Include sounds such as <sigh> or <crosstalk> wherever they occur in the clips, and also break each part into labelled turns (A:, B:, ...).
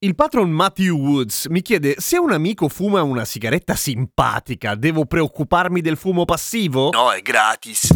A: Il patron Matthew Woods mi chiede se un amico fuma una sigaretta simpatica, devo preoccuparmi del fumo passivo?
B: No, è gratis.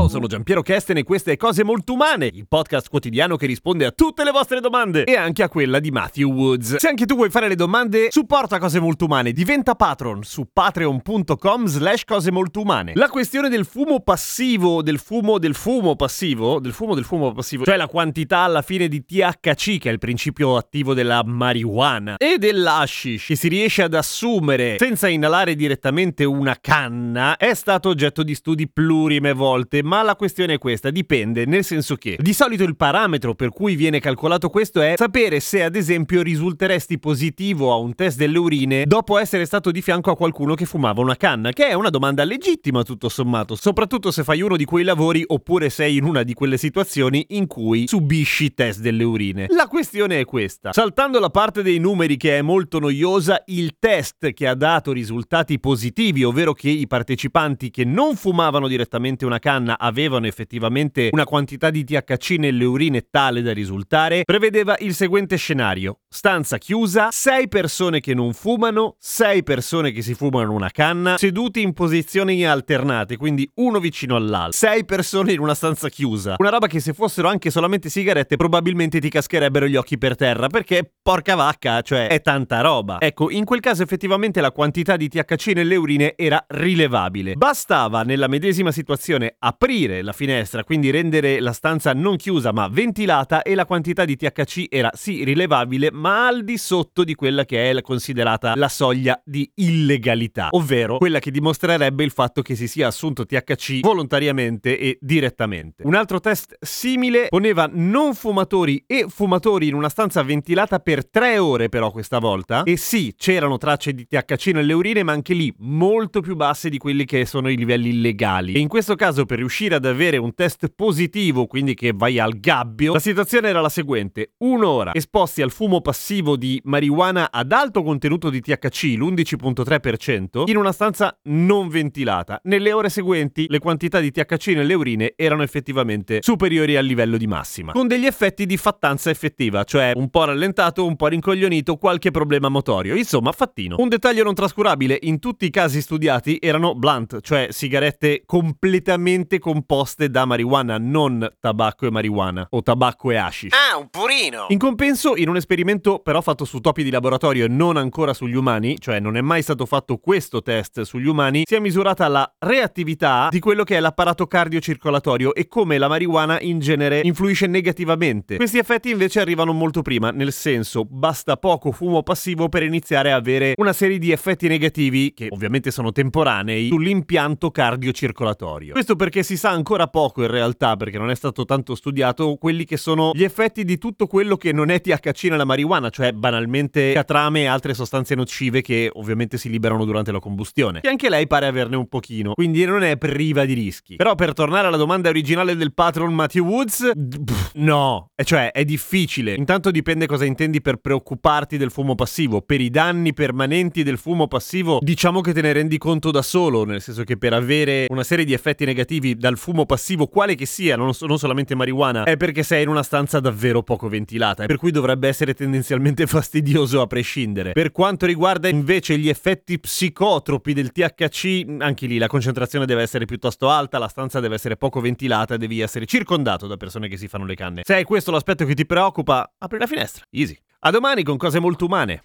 A: Ciao, sono Giampiero Kesten e queste Cose Molto Umane, il podcast quotidiano che risponde a tutte le vostre domande e anche a quella di Matthew Woods. Se anche tu vuoi fare le domande, supporta Cose Molto Umane, diventa patron su patreon.com slash cose molto umane. La questione del fumo passivo, del fumo del fumo passivo, del fumo del fumo passivo, cioè la quantità alla fine di THC, che è il principio attivo della marijuana, e dell'hashish, che si riesce ad assumere senza inalare direttamente una canna, è stato oggetto di studi plurime volte ma la questione è questa, dipende, nel senso che di solito il parametro per cui viene calcolato questo è sapere se ad esempio risulteresti positivo a un test delle urine dopo essere stato di fianco a qualcuno che fumava una canna, che è una domanda legittima tutto sommato, soprattutto se fai uno di quei lavori oppure sei in una di quelle situazioni in cui subisci test delle urine. La questione è questa, saltando la parte dei numeri che è molto noiosa, il test che ha dato risultati positivi, ovvero che i partecipanti che non fumavano direttamente una canna avevano effettivamente una quantità di THC nelle urine tale da risultare, prevedeva il seguente scenario. Stanza chiusa, 6 persone che non fumano, 6 persone che si fumano una canna, seduti in posizioni alternate, quindi uno vicino all'altro. 6 persone in una stanza chiusa. Una roba che se fossero anche solamente sigarette probabilmente ti cascherebbero gli occhi per terra, perché porca vacca, cioè è tanta roba. Ecco, in quel caso effettivamente la quantità di THC nelle urine era rilevabile. Bastava nella medesima situazione aprire la finestra, quindi rendere la stanza non chiusa ma ventilata e la quantità di THC era sì rilevabile ma al di sotto di quella che è considerata la soglia di illegalità, ovvero quella che dimostrerebbe il fatto che si sia assunto THC volontariamente e direttamente. Un altro test simile poneva non fumatori e fumatori in una stanza ventilata per tre ore però questa volta e sì c'erano tracce di THC nelle urine ma anche lì molto più basse di quelli che sono i livelli illegali e in questo caso per riuscire ad avere un test positivo, quindi che vai al gabbio, la situazione era la seguente. Un'ora esposti al fumo passivo di marijuana ad alto contenuto di THC, l'11.3%, in una stanza non ventilata. Nelle ore seguenti le quantità di THC nelle urine erano effettivamente superiori al livello di massima, con degli effetti di fattanza effettiva, cioè un po' rallentato, un po' rincoglionito, qualche problema motorio. Insomma, fattino. Un dettaglio non trascurabile, in tutti i casi studiati erano blunt, cioè sigarette completamente composte da marijuana, non tabacco e marijuana o tabacco e hashish.
B: Ah, un purino!
A: In compenso, in un esperimento però fatto su topi di laboratorio e non ancora sugli umani, cioè non è mai stato fatto questo test sugli umani, si è misurata la reattività di quello che è l'apparato cardiocircolatorio e come la marijuana in genere influisce negativamente. Questi effetti invece arrivano molto prima, nel senso basta poco fumo passivo per iniziare a avere una serie di effetti negativi, che ovviamente sono temporanei, sull'impianto cardiocircolatorio. Questo perché si sa ancora poco in realtà, perché non è stato tanto studiato, quelli che sono gli effetti di tutto quello che non è THC nella marijuana, cioè banalmente catrame e altre sostanze nocive che ovviamente si liberano durante la combustione. E anche lei pare averne un pochino, quindi non è priva di rischi. Però per tornare alla domanda originale del patron Matthew Woods, pff, no, e cioè è difficile. Intanto dipende cosa intendi per preoccuparti del fumo passivo. Per i danni permanenti del fumo passivo, diciamo che te ne rendi conto da solo, nel senso che per avere una serie di effetti negativi dal fumo passivo, quale che sia, non, non solamente marijuana, è perché sei in una stanza davvero poco ventilata, per cui dovrebbe essere tendenzialmente <laughs> fastidioso a prescindere. Per quanto riguarda invece gli effetti psicotropi del THC, anche lì la concentrazione deve essere piuttosto alta, la stanza deve essere poco ventilata, devi essere circondato da persone che si fanno le canne. Se è questo l'aspetto che ti preoccupa, apri la finestra. Easy. A domani con cose molto umane.